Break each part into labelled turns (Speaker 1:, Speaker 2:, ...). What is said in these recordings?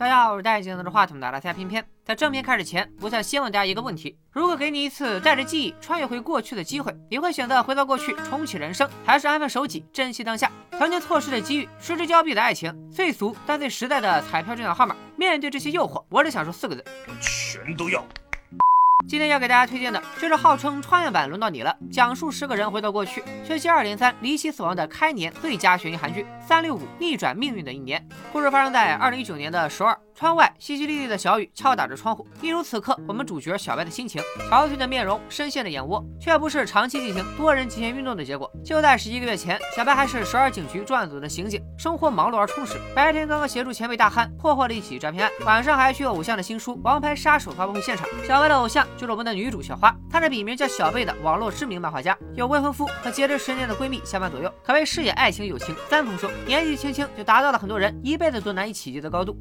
Speaker 1: 大家好，我是戴眼镜拿着话筒的拉塞偏偏。在正片开始前，我想先问大家一个问题：如果给你一次带着记忆穿越回过去的机会，你会选择回到过去重启人生，还是安分守己，珍惜当下？曾经错失的机遇，失之交臂的爱情，最俗但最实在的彩票中奖号码。面对这些诱惑，我只想说四个字：
Speaker 2: 我全都要。
Speaker 1: 今天要给大家推荐的就是号称穿越版《轮到你了》，讲述十个人回到过去却接二连三离奇死亡的开年最佳悬疑韩剧《三六五逆转命运的一年》。故事发生在二零一九年的首尔。窗外淅淅沥沥的小雨敲打着窗户，一如此刻我们主角小白的心情。憔悴的面容，深陷的眼窝，却不是长期进行多人极限运动的结果。就在十一个月前，小白还是首尔警局专案组的刑警，生活忙碌而充实。白天刚刚协助前辈大汉破获了一起诈骗案，晚上还去偶像的新书《王牌杀手》发布会现场。小白的偶像就是我们的女主小花，她是笔名叫小贝的网络知名漫画家，有未婚夫和结识十年的闺蜜相伴左右，可谓事业、爱情、友情三丰收。年纪轻轻就达到了很多人一辈子都难以企及的高度。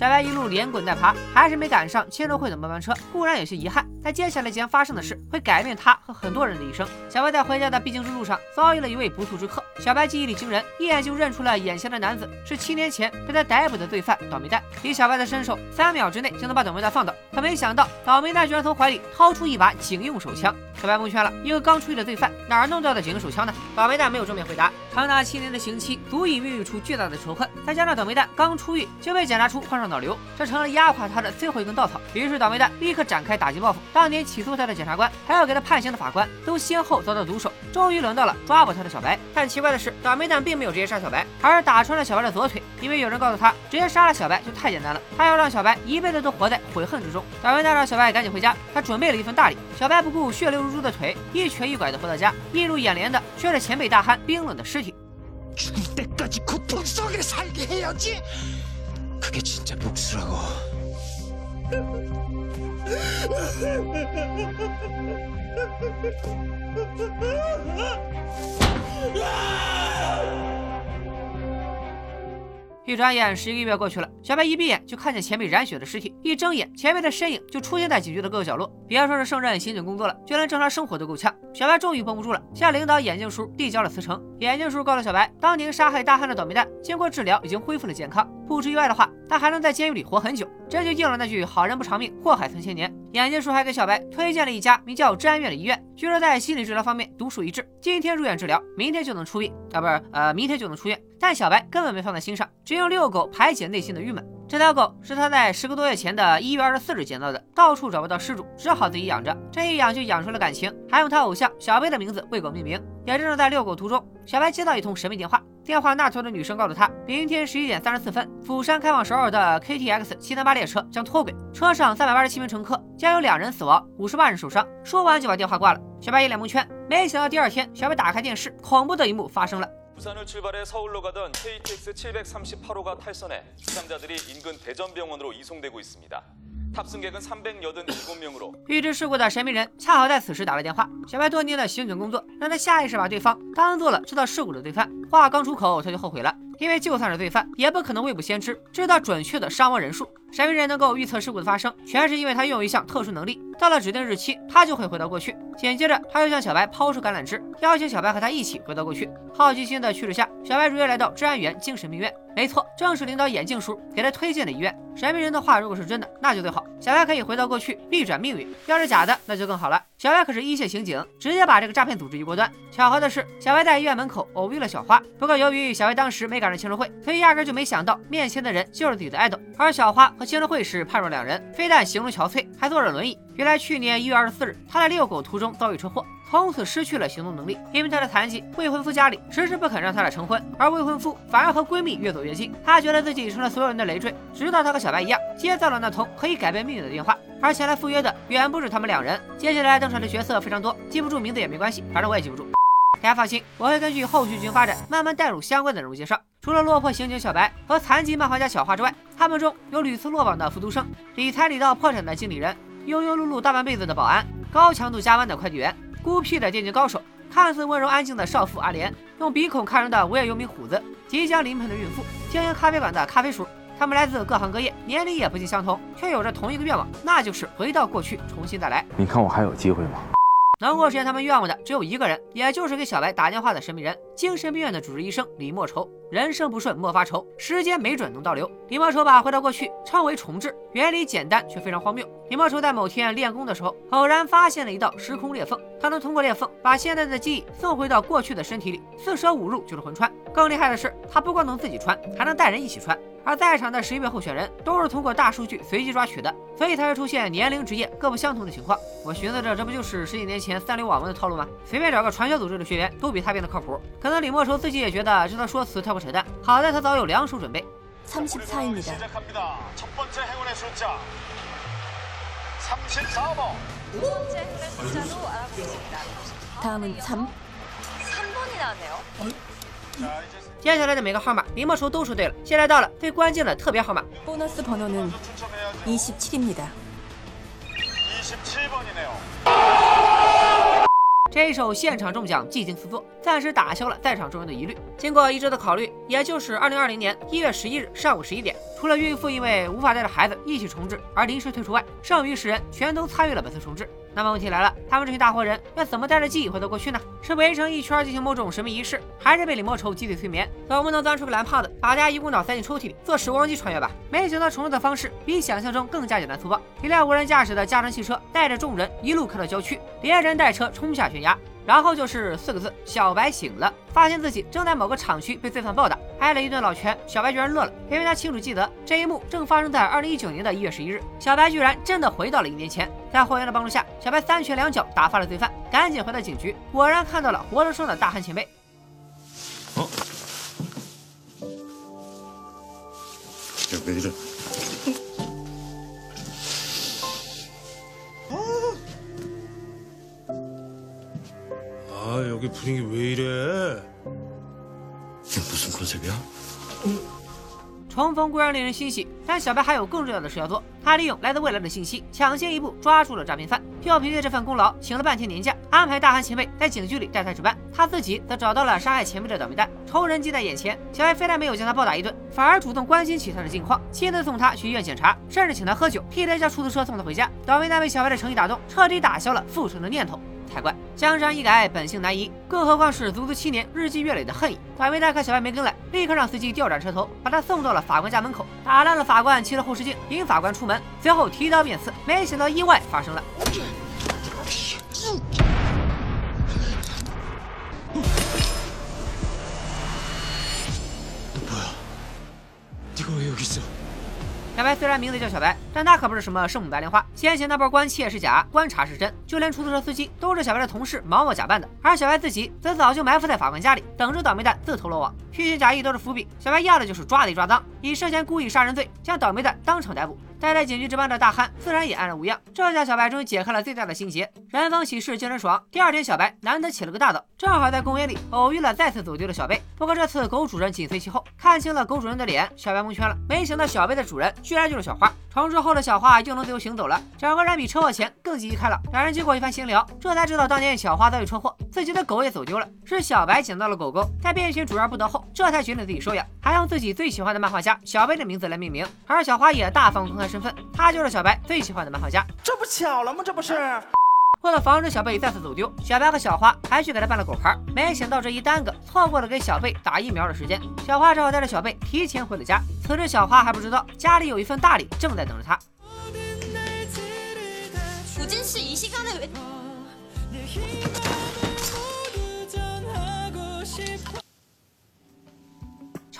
Speaker 1: 小白一路连滚带爬，还是没赶上千乐会的末班车，固然有些遗憾，但接下来即将发生的事会改变他和很多人的一生。小白在回家的必经之路上遭遇了一位不速之客。小白记忆力惊人，一眼就认出了眼前的男子是七年前被他逮捕的罪犯倒霉蛋。以小白的身手，三秒之内就能把倒霉蛋放倒。可没想到，倒霉蛋居然从怀里掏出一把警用手枪。小白蒙圈了，一个刚出狱的罪犯哪儿弄到的警用手枪呢？倒霉蛋没有正面回答。长达七年的刑期足以孕育出巨大的仇恨，再加上倒霉蛋刚出狱就被检查出患上脑瘤，这成了压垮他的最后一根稻草。于是倒霉蛋立刻展开打击报复。当年起诉他的检察官，还要给他判刑的法官，都先后遭到毒手。终于轮到了抓捕他的小白。但奇怪的是，倒霉蛋并没有直接杀小白，而是打穿了小白的左腿，因为有人告诉他，直接杀了小白就太简单了，他要让小白一辈子都活在悔恨之中。倒霉蛋让小白赶紧回家，他准备了一份大礼。小白不顾血流如注的腿，一瘸一拐的回到家，映入眼帘的却是前辈大汉冰冷的尸体。一转眼，十一个月过去了。小白一闭眼就看见前辈染血的尸体，一睁眼，前辈的身影就出现在警局的各个角落。别说是胜任刑警工作了，就连正常生活都够呛。小白终于绷不住了，向领导眼镜叔递交了辞呈。眼镜叔告诉小白，当年杀害大汉的倒霉蛋，经过治疗已经恢复了健康。不出意外的话，他还能在监狱里活很久。这就应了那句“好人不长命，祸害存千年”。眼镜叔还给小白推荐了一家名叫治安院的医院，据说在心理治疗方面独树一帜。今天入院治疗，明天就能出院啊，不是，呃，明天就能出院。但小白根本没放在心上，只用遛狗排解内心的郁闷。这条狗是他在十个多月前的一月二十四日捡到的，到处找不到失主，只好自己养着。这一养就养出了感情，还用他偶像小贝的名字为狗命名。也正是在遛狗途中，小白接到一通神秘电话，电话那头的女生告诉他，明天十一点三十四分，釜山开往首尔的 KTX 七三八列车将脱轨，车上三百八十七名乘客将有两人死亡，五十八人受伤。说完就把电话挂了。小白一脸蒙圈，没想到第二天，小白打开电视，恐怖的一幕发生了。
Speaker 3: 부산을 출발해 서울로 가던 KTX 738호가 탈선해 부상자들이 인근 대전병원으로 이송되고 있습니다.
Speaker 1: 预知事故的神秘人恰好在此时打来电话。小白多年的刑警工作让他下意识把对方当做了制造事故的罪犯话刚出口他就后悔了因为就算是罪犯也不可能未卜先知知道准确的伤亡人数。神秘人能够预测事故的发生，全是因为他拥有一项特殊能力。到了指定日期，他就会回到过去。紧接着，他又向小白抛出橄榄枝，邀请小白和他一起回到过去。好奇心的驱使下，小白如约来到治安员精神病院。没错，正是领导眼镜叔给他推荐的医院。神秘人的话如果是真的，那就最好，小白可以回到过去逆转命运；要是假的，那就更好了。小白可是一线刑警，直接把这个诈骗组织一锅端。巧合的是，小白在医院门口偶遇了小花。不过由于小白当时没赶上签售会，所以压根就没想到面前的人就是自己的爱豆。而小花和签售会时判若两人，非但形容憔悴，还坐着轮椅。原来去年一月二十四日，他在遛狗途中遭遇车祸。从此失去了行动能力，因为她的残疾，未婚夫家里迟迟不肯让他俩成婚，而未婚夫反而和闺蜜越走越近。他觉得自己成了所有人的累赘，直到他和小白一样，接到了那通可以改变命运的电话。而前来赴约的远不止他们两人，接下来登场的角色非常多，记不住名字也没关系，反正我也记不住。大家放心，我会根据后续剧情发展，慢慢带入相关的人物介绍。除了落魄刑警小白和残疾漫画家小花之外，他们中有屡次落榜的复读生，理财理到破产的经理人，庸庸碌碌大半辈子的保安，高强度加班的快递员。孤僻的电竞高手，看似温柔安静的少妇阿莲，用鼻孔看人的无业游民虎子，即将临盆的孕妇，经营咖啡馆的咖啡叔，他们来自各行各业，年龄也不尽相同，却有着同一个愿望，那就是回到过去，重新再来。
Speaker 2: 你看我还有机会吗？
Speaker 1: 能够实现他们愿望的只有一个人，也就是给小白打电话的神秘人——精神病院的主治医生李莫愁。人生不顺莫发愁，时间没准能倒流。李莫愁把回到过去称为重置，原理简单却非常荒谬。李莫愁在某天练功的时候，偶然发现了一道时空裂缝，他能通过裂缝把现在的记忆送回到过去的身体里，四舍五入就是魂穿。更厉害的是，他不光能自己穿，还能带人一起穿。而在场的十一位候选人都是通过大数据随机抓取的，所以才会出现年龄、职业各不相同的情况。我寻思着，这不就是十几年前三流网文的套路吗？随便找个传销组织的学员，都比他变得靠谱。可能李莫愁自己也觉得这套说辞太过扯淡，好在他早有两手准备。
Speaker 4: 三十四입니다
Speaker 5: 첫 번째 행운의 숫자 34번.
Speaker 6: 두 번째 행운의 숫자도 알아보겠습니다.
Speaker 4: 다음은3
Speaker 6: 3번이 나왔네요.
Speaker 5: 자, 이제
Speaker 1: 接下来的每个号码，李莫愁都说对了。现在到了最关键的特别号码，
Speaker 4: 보너스 번호는
Speaker 5: 추첨해야죠.
Speaker 4: 27입니다
Speaker 5: 27번이네요.
Speaker 1: 这一首现场中奖，技惊四座，暂时打消了在场众人的疑虑。经过一周的考虑，也就是二零二零年一月十一日上午十一点，除了孕妇因为无法带着孩子一起重置而临时退出外，剩余十人全都参与了本次重置。那么问题来了，他们这群大活人要怎么带着记忆回到过去呢？是围成一圈进行某种神秘仪式，还是被李莫愁集体催眠？总不能钻出个蓝胖子，把大家一股脑塞进抽屉里，做时光机穿越吧？没想到重置的方式比想象中更加简单粗暴。一辆无人驾驶的加长汽车带着众人一路开到郊区，连人带车冲下悬崖。然后就是四个字：小白醒了，发现自己正在某个厂区被罪犯暴打，挨了一顿老拳。小白居然乐了，因为他清楚记得这一幕正发生在二零一九年的一月十一日。小白居然真的回到了一年前，在霍元的帮助下，小白三拳两脚打发了罪犯，赶紧回到警局，果然看到了活生生的大汉前辈。
Speaker 7: 분위기 왜 이래?
Speaker 8: 이게 무슨 컨셉이야?
Speaker 1: 重逢固然令人欣喜，但小白还有更重要的事要做。他利用来自未来的信息，抢先一步抓住了诈骗犯，又凭借这份功劳请了半天年假，安排大汉前辈在警局里带他值班。他自己则找到了杀害前辈的倒霉蛋，仇人近在眼前。小白非但没有将他暴打一顿，反而主动关心起他的近况，亲自送他去医院检查，甚至请他喝酒，替他叫出租车送他回家。倒霉蛋被小白的诚意打动，彻底打消了复仇的念头。 太怪，江山易改，本性难移，更何况是足足七年日积月累的恨意。拐为代看小白没跟来，立刻让司机调转车头，把他送到了法官家门口。打烂了法官，骑了后视镜，引法官出门，随后提刀便刺。没想到意外发生了。小白虽然名字叫小白，但他可不是什么圣母白莲花。先前那波关切是假，观察是真，就连出租车司机都是小白的同事毛毛假扮的，而小白自己则早就埋伏在法官家里，等着倒霉蛋自投罗网。虚情假意都是伏笔，小白要的就是抓贼抓赃，以涉嫌故意杀人罪将倒霉蛋当场逮捕。待在警局值班的大汉自然也安然无恙。这下小白终于解开了最大的心结，人逢喜事精神爽。第二天，小白难得起了个大早，正好在公园里偶遇了再次走丢的小贝。不过这次狗主人紧随其后，看清了狗主人的脸，小白蒙圈了。没想到小贝的主人居然就是小花。重置后的小花又能自由行走了，整个人比车祸前更积极开朗。两人经过一番闲聊，这才知道当年小花遭遇车祸，自己的狗也走丢了，是小白捡到了狗狗，在遍寻主人不得后，这才决定自己收养，还用自己最喜欢的漫画家小贝的名字来命名。而小花也大方公开身份，他就是小白最喜欢的漫画家。
Speaker 9: 这不巧了吗？这不是。
Speaker 1: 为了防止小贝再次走丢，小白和小花还去给他办了狗牌。没想到这一耽搁，错过了给小贝打疫苗的时间。小花只好带着小贝提前回了家。此时小花还不知道家里有一份大礼正在等着
Speaker 6: 他。我真是一心刚那
Speaker 1: 个。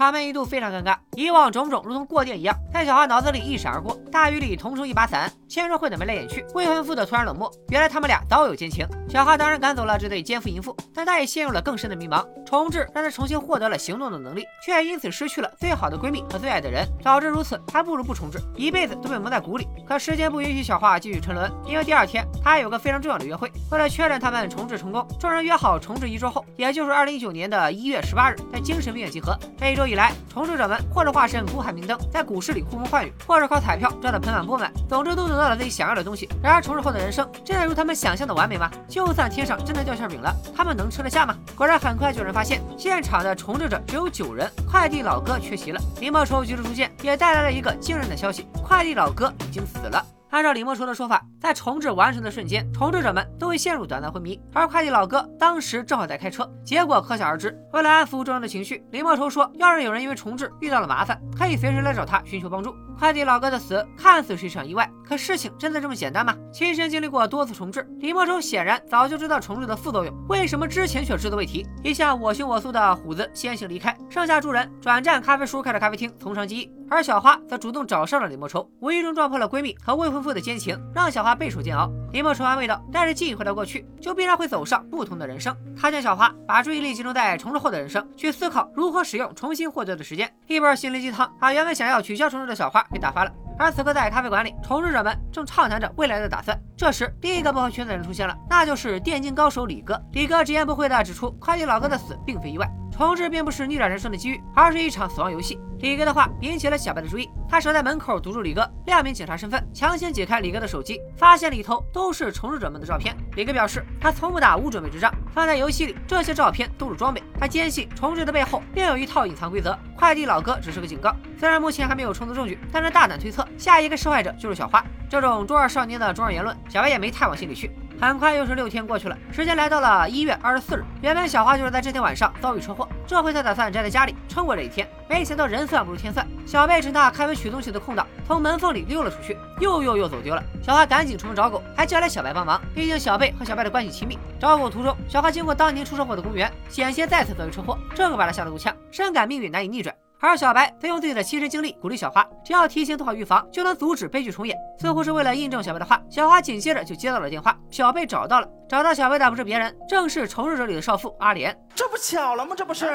Speaker 1: 场面一度非常尴尬，以往种种如同过电一样，在小花脑子里一闪而过。大雨里同出一把伞，签售会的眉来眼去，未婚夫的突然冷漠，原来他们俩早有奸情。小花当然赶走了这对奸夫淫妇，但她也陷入了更深的迷茫。重置让她重新获得了行动的能力，却也因此失去了最好的闺蜜和最爱的人。早知如此，还不如不重置，一辈子都被蒙在鼓里。可时间不允许小花继续沉沦，因为第二天她还有个非常重要的约会。为了确认他们重置成功，众人约好重置一周后，也就是二零一九年的一月十八日，在精神病院集合。这一周以来，重置者们或者化身苦海明灯，在股市里呼风唤雨，或者靠彩票赚得盆满钵满。总之，都等到了自己想要的东西。然而重置后的人生真的如他们想象的完美吗？就算天上真的掉馅饼了，他们能吃得下吗？果然很快就有人发现，现场的重置者只有九人，快递老哥缺席了。狸猫宠物及时出现，也带来了一个惊人的消息：快递老哥已经死了。按照李莫愁的说法，在重置完成的瞬间，重置者们都会陷入短暂昏迷，而快递老哥当时正好在开车，结果可想而知。为了安抚众人的情绪，李莫愁说，要是有人因为重置遇到了麻烦，可以随时来找他寻求帮助。快递老哥的死看似是一场意外，可事情真的这么简单吗？亲身经历过多次重置，李莫愁显然早就知道重置的副作用，为什么之前却只字未提？一向我行我素的虎子先行离开，剩下诸人转战咖啡叔开的咖啡厅，从长计议。而小花则主动找上了李莫愁，无意中撞破了闺蜜和未婚夫的奸情，让小花备受煎熬。李莫愁安慰道：“带着记忆回到过去，就必然会走上不同的人生。”他劝小花把注意力集中在重置后的人生，去思考如何使用重新获得的时间。一本心灵鸡汤把原本想要取消重置的小花给打发了。而此刻在咖啡馆里，重置者们正畅谈着未来的打算。这时，第一个不合群的人出现了，那就是电竞高手李哥。李哥直言不讳地指出，快递老哥的死并非意外。重置并不是逆转人生的机遇，而是一场死亡游戏。李哥的话引起了小白的注意，他守在门口堵住李哥，亮明警察身份，强行解开李哥的手机，发现里头都是重置者们的照片。李哥表示，他从不打无准备之仗，放在游戏里，这些照片都是装备。他坚信重置的背后另有一套隐藏规则，快递老哥只是个警告。虽然目前还没有充足证据，但是大胆推测，下一个受害者就是小花。这种中二少年的中二言论，小白也没太往心里去。很快又是六天过去了，时间来到了一月二十四日。原本小花就是在这天晚上遭遇车祸，这回她打算宅在家里撑过这一天。没想到人算不如天算，小贝趁她开门取东西的空档，从门缝里溜了出去，又又又走丢了。小花赶紧出门找狗，还叫来小白帮忙，毕竟小贝和小白的关系亲密。找狗途中，小花经过当年出车祸的公园，险些再次遭遇车祸，这可把她吓得够呛，深感命运难以逆转。而小白则用自己的亲身经历鼓励小花，只要提前做好预防，就能阻止悲剧重演。似乎是为了印证小白的话，小花紧接着就接到了电话，小贝找到了，找到小贝的不是别人，正是重置者里的少妇阿莲。
Speaker 2: 这不巧了吗？这不是。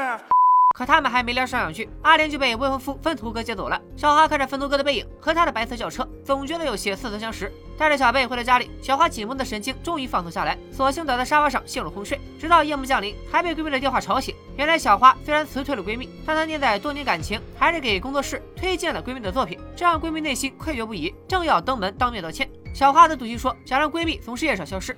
Speaker 1: 可他们还没聊上两句，阿莲就被未婚夫分头哥接走了。小花看着分头哥的背影和他的白色轿车，总觉得有些似曾相识。带着小贝回到家里，小花紧绷的神经终于放松下来，索性倒在沙发上陷入昏睡。直到夜幕降临，还被闺蜜的电话吵醒。原来小花虽然辞退了闺蜜，但她念在多年感情，还是给工作室推荐了闺蜜的作品，这让闺蜜内心愧疚不已，正要登门当面道歉。小花则赌气说，想让闺蜜从事业上消失。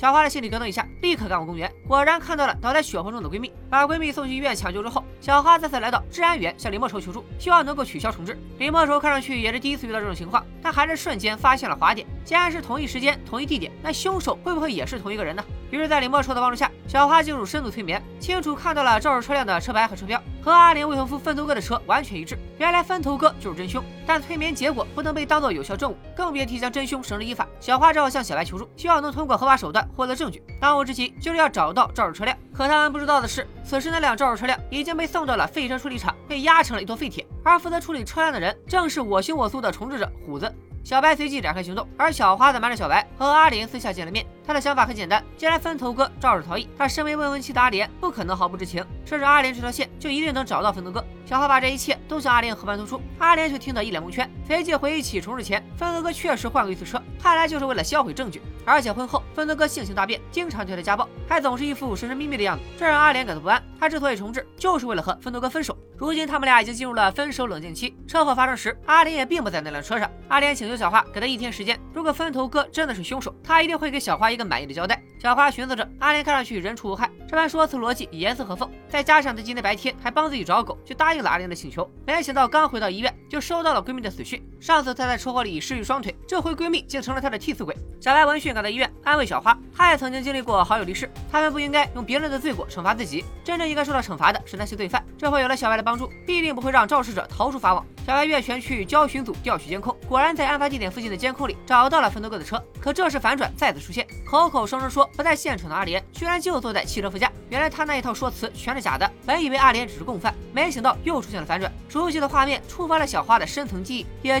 Speaker 1: 小花的心里咯噔一下，立刻赶往公园，果然看到了倒在血泊中的闺蜜。把闺蜜送去医院抢救之后，小花再次来到治安员，向李莫愁求助，希望能够取消重置。李莫愁看上去也是第一次遇到这种情况，但还是瞬间发现了滑点。既然是同一时间、同一地点，那凶手会不会也是同一个人呢？于是，在李莫愁的帮助下，小花进入深度催眠，清楚看到了肇事车辆的车牌和车标，和阿莲未婚夫分头哥的车完全一致。原来分头哥就是真凶，但催眠结果不能被当做有效证物，更别提将真凶绳之以法。小花只好向小白求助，希望能通过合法手段获得证据。当务之急就是要找到肇事车辆。可他们不知道的是，此时那辆肇事车辆已经被送到了废车处理厂，被压成了一坨废铁。而负责处理车辆的人，正是我行我素的重置者虎子。小白随即展开行动，而小花则瞒着小白和阿林私下见了面。他的想法很简单，既然分头哥肇事逃逸，他身为未婚妻的阿莲不可能毫不知情，顺着阿莲这条线就一定能找到分头哥。小花把这一切都向阿莲和盘托出，阿莲却听得一脸蒙圈，随即回忆起重置前分头哥确实换过一次车，看来就是为了销毁证据。而且婚后分头哥性情大变，经常对她家暴，还总是一副神神秘秘的样子，这让阿莲感到不安。他之所以重置，就是为了和分头哥分手。如今他们俩已经进入了分手冷静期。车祸发生时，阿莲也并不在那辆车上。阿莲请求小花给他一天时间，如果分头哥真的是凶手，他一定会给小花一个满意的交代。小花寻思着，阿莲看上去人畜无害，这番说辞逻辑严丝合缝，再加上她今天白天还帮自己找狗，就答应了阿莲的请求。没想到刚回到医院，就收到了闺蜜的死讯。上次她在车祸里失去双腿，这回闺蜜竟成了她的替死鬼。小白闻讯赶到医院安慰小花，她也曾经经历过好友离世，他们不应该用别人的罪过惩罚自己，真正应该受到惩罚的是那些罪犯。这回有了小白的帮助，必定不会让肇事者逃出法网。小白越权去交巡组调取监控，果然在案发地点附近的监控里找到了分头哥的车。可这时反转再次出现，口口声声说不在现场的阿莲，居然就坐在汽车副驾。原来他那一套说辞全是假的。本以为阿莲只是共犯，没想到又出现了反转。熟悉的画面触发了小花的深层记忆，也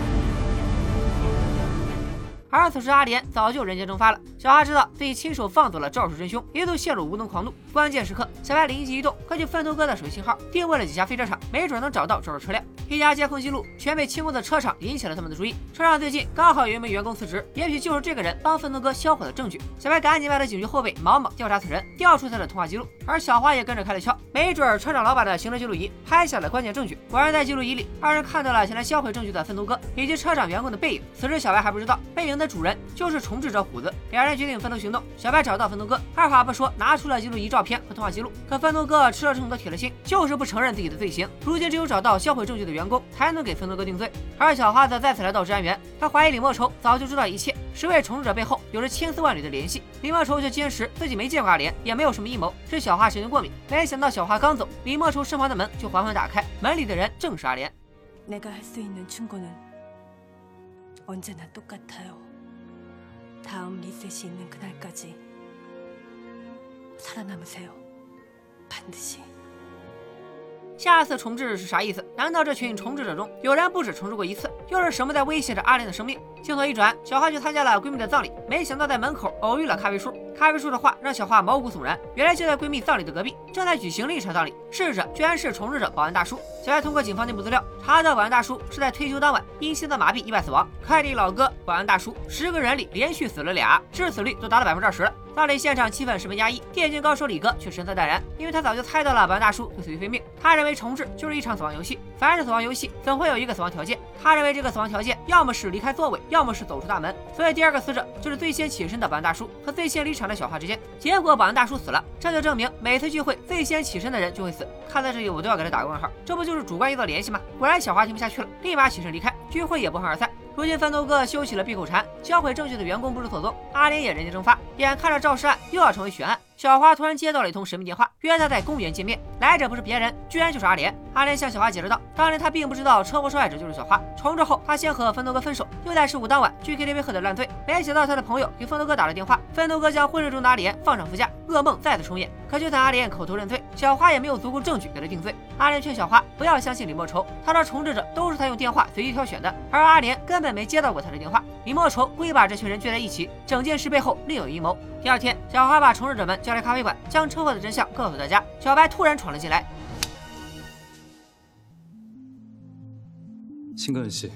Speaker 1: 而此时阿莲早就人间蒸发了。小花知道自己亲手放走了肇事真凶，一度陷入无能狂怒。关键时刻，小白灵机一动，根据分头哥的手机信号，定位了几家飞车场，没准能找到肇事车辆。一家监控记录全被清空的车厂引起了他们的注意。车上最近刚好有一名员工辞职，也许就是这个人帮分头哥销毁的证据。小白赶紧派了警局后备毛毛调查此人，调出他的通话记录。而小花也跟着开了窍，没准车厂老板的行车记录仪拍下了关键证据。果然在记录仪里，二人看到了前来销毁证据的分头哥以及车厂员工的背影。此时小白还不知道背影的主人就是重置者虎子。两人决定分头行动。小白找到分头哥，二话不说拿出了记录仪照片和通话记录。可分头哥吃了这么多铁了心，就是不承认自己的罪行。如今只有找到销毁证据的原员工，才能给分头哥定罪。而小花则再次来到治安员，他怀疑李莫愁早就知道一切，十位重置者背后有着千丝万缕的联系。李莫愁却坚持自己没见过阿莲，也没有什么阴谋，是小花神经过敏。没想到小花刚走，李莫愁身旁的门就缓缓打开，门里的人正是阿莲。下次重置是啥意思？难道这群重置者中有人不止重置过一次？又是什么在威胁着阿莲的生命？镜头一转，小花去参加了闺蜜的葬礼，没想到在门口偶遇了咖啡叔。咖啡叔的话让小花毛骨悚然，原来就在闺蜜葬礼的隔壁，正在举行另一场葬礼，逝者居然是重置者保安大叔。小白通过警方内部资料查到，保安大叔是在退休当晚因心脏麻痹意外死亡。快递老哥、保安大叔，十个人里连续死了俩，致死率都达到百分之二十了。葬礼现场气氛十分压抑，电竞高手李哥却神色淡然，因为他早就猜到了保安大叔会死于非命。他认为重置就是一场死亡游戏，凡是死亡游戏总会有一个死亡条件。他认为这个死亡条件要么是离开座位，要么是走出大门。所以第二个死者就是最先起身的保安大叔和最先离场的小花之间。结果保安大叔死了，这就证明每次聚会最先起身的人就会死。看到这里我都要给他打个问号，这不就是主观臆造联系吗？果然小花听不下去了，立马起身离开，聚会也不欢而散。如今分头哥修起了闭口禅，销毁证据的员工不知所踪，阿莲也人间蒸发，眼看着肇事案又要成为悬案。小花突然接到了一通神秘电话，约她在公园见面。来者不是别人，居然就是阿莲。阿莲向小花解释道：“当年她并不知道车祸受害者就是小花。重置后，她先和分头哥分手，又在事故当晚去 KTV 喝得烂醉。没想到她的朋友给分头哥打了电话，分头哥将昏睡中的阿莲放上副驾，噩梦再次重演。可就算阿莲口头认罪，小花也没有足够证据给她定罪。阿莲劝小花不要相信李莫愁，她说重置者都是她用电话随机挑选的，而阿莲根本没接到过她的电话。李莫愁故意把这群人聚在一起，整件事背后另有阴谋。第二天，小花把重置者们叫来咖啡馆，将车祸的真相告诉大家。小白突然闯了进来，
Speaker 2: 신가연 씨,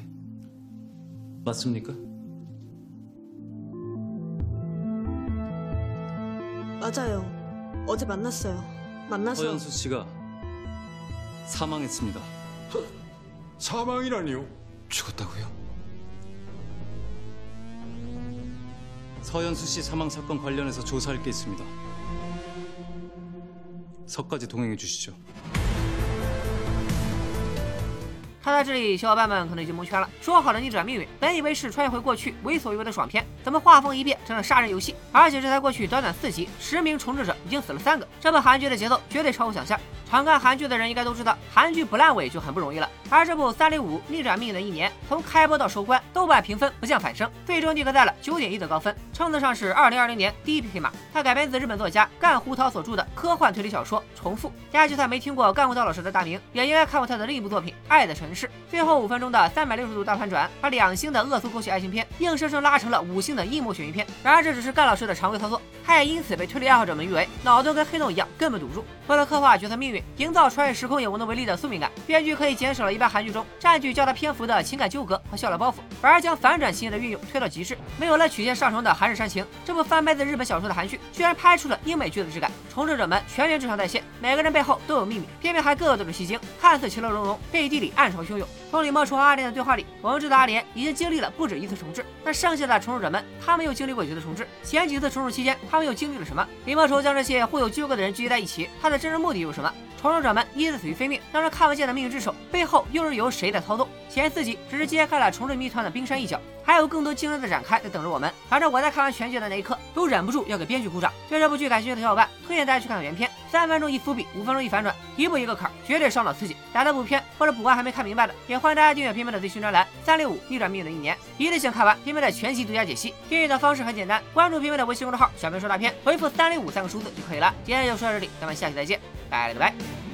Speaker 2: 맞습니까?
Speaker 9: 맞아요. 어제 만났어요. 만나서
Speaker 2: 허연수 씨가 사망했습니다.
Speaker 7: 사망이라니요?
Speaker 2: 죽었다고요? 서현수 씨 사망 사건 관련해서 조사할 게 있습니다. 석까지 동행해 주시죠.
Speaker 1: 看到这里，小伙伴们可能已经蒙圈了。说好的逆转命运，本以为是穿越回过去为所欲为的爽片，怎么画风一变成了杀人游戏？而且这才过去短短四集，十名重置者已经死了三个，这部韩剧的节奏绝对超乎想象。常看韩剧的人应该都知道，韩剧不烂尾就很不容易了。而这部《三零五逆转命运的一年》，从开播到收官，豆瓣评分不降反升，最终定格在了九点一的高分，称得上是二零二零年第一匹黑马。它改编自日本作家干胡桃所著的科幻推理小说《重复》，大家就算没听过干胡桃老师的大名，也应该看过他的另一部作品《爱的城是》。最后五分钟的三百六十度大反转，把两星的恶俗狗血爱情片硬生生拉成了五星的阴谋悬疑片。然而这只是干老师的常规操作，他也因此被推理爱好者们誉为脑洞跟黑洞一样，根本堵不住。为了刻画角色命运，营造穿越时空也无能为力的宿命感，编剧可以减少了一般韩剧中占据较大篇幅的情感纠葛和笑料包袱，反而将反转情节的运用推到极致。没有了曲线上升的韩式煽情，这部翻拍自日本小说的韩剧居然拍出了英美剧的质感。重制者们全员正常在线，每个人背后都有秘密，偏偏还个个都是戏精，看似其乐融融，背地里暗潮汹涌。从李莫愁和阿莲的对话里，我们知道阿莲已经经历了不止一次重置，但剩下的重置者们，他们又经历过几次重置？前几次重置期间，他们又经历了什么？李莫愁将这些互有纠葛的人聚集在一起，他的真实目的又是什么？重生者们一次死于非命，让人看不见的命运之手背后又是由谁在操纵？前四集只是揭开了重置谜团的冰山一角，还有更多惊人的展开在等着我们。反正我在看完全剧的那一刻，都忍不住要给编剧鼓掌。对这部剧感兴趣的小伙伴，推荐大家去看看原片，三分钟一伏笔，五分钟一反转，一步一个坎儿，绝对烧脑刺激。打的补片或者补完还没看明白的，也欢迎大家订阅片片的最新专栏三六五逆转命运的一年，一次性看完片片的全集独家解析。订阅的方式很简单，关注片片的微信公众号“小明说大片”，回复三六五三个数字就可以了。今天就说到这里，咱们下期再见，拜了个拜。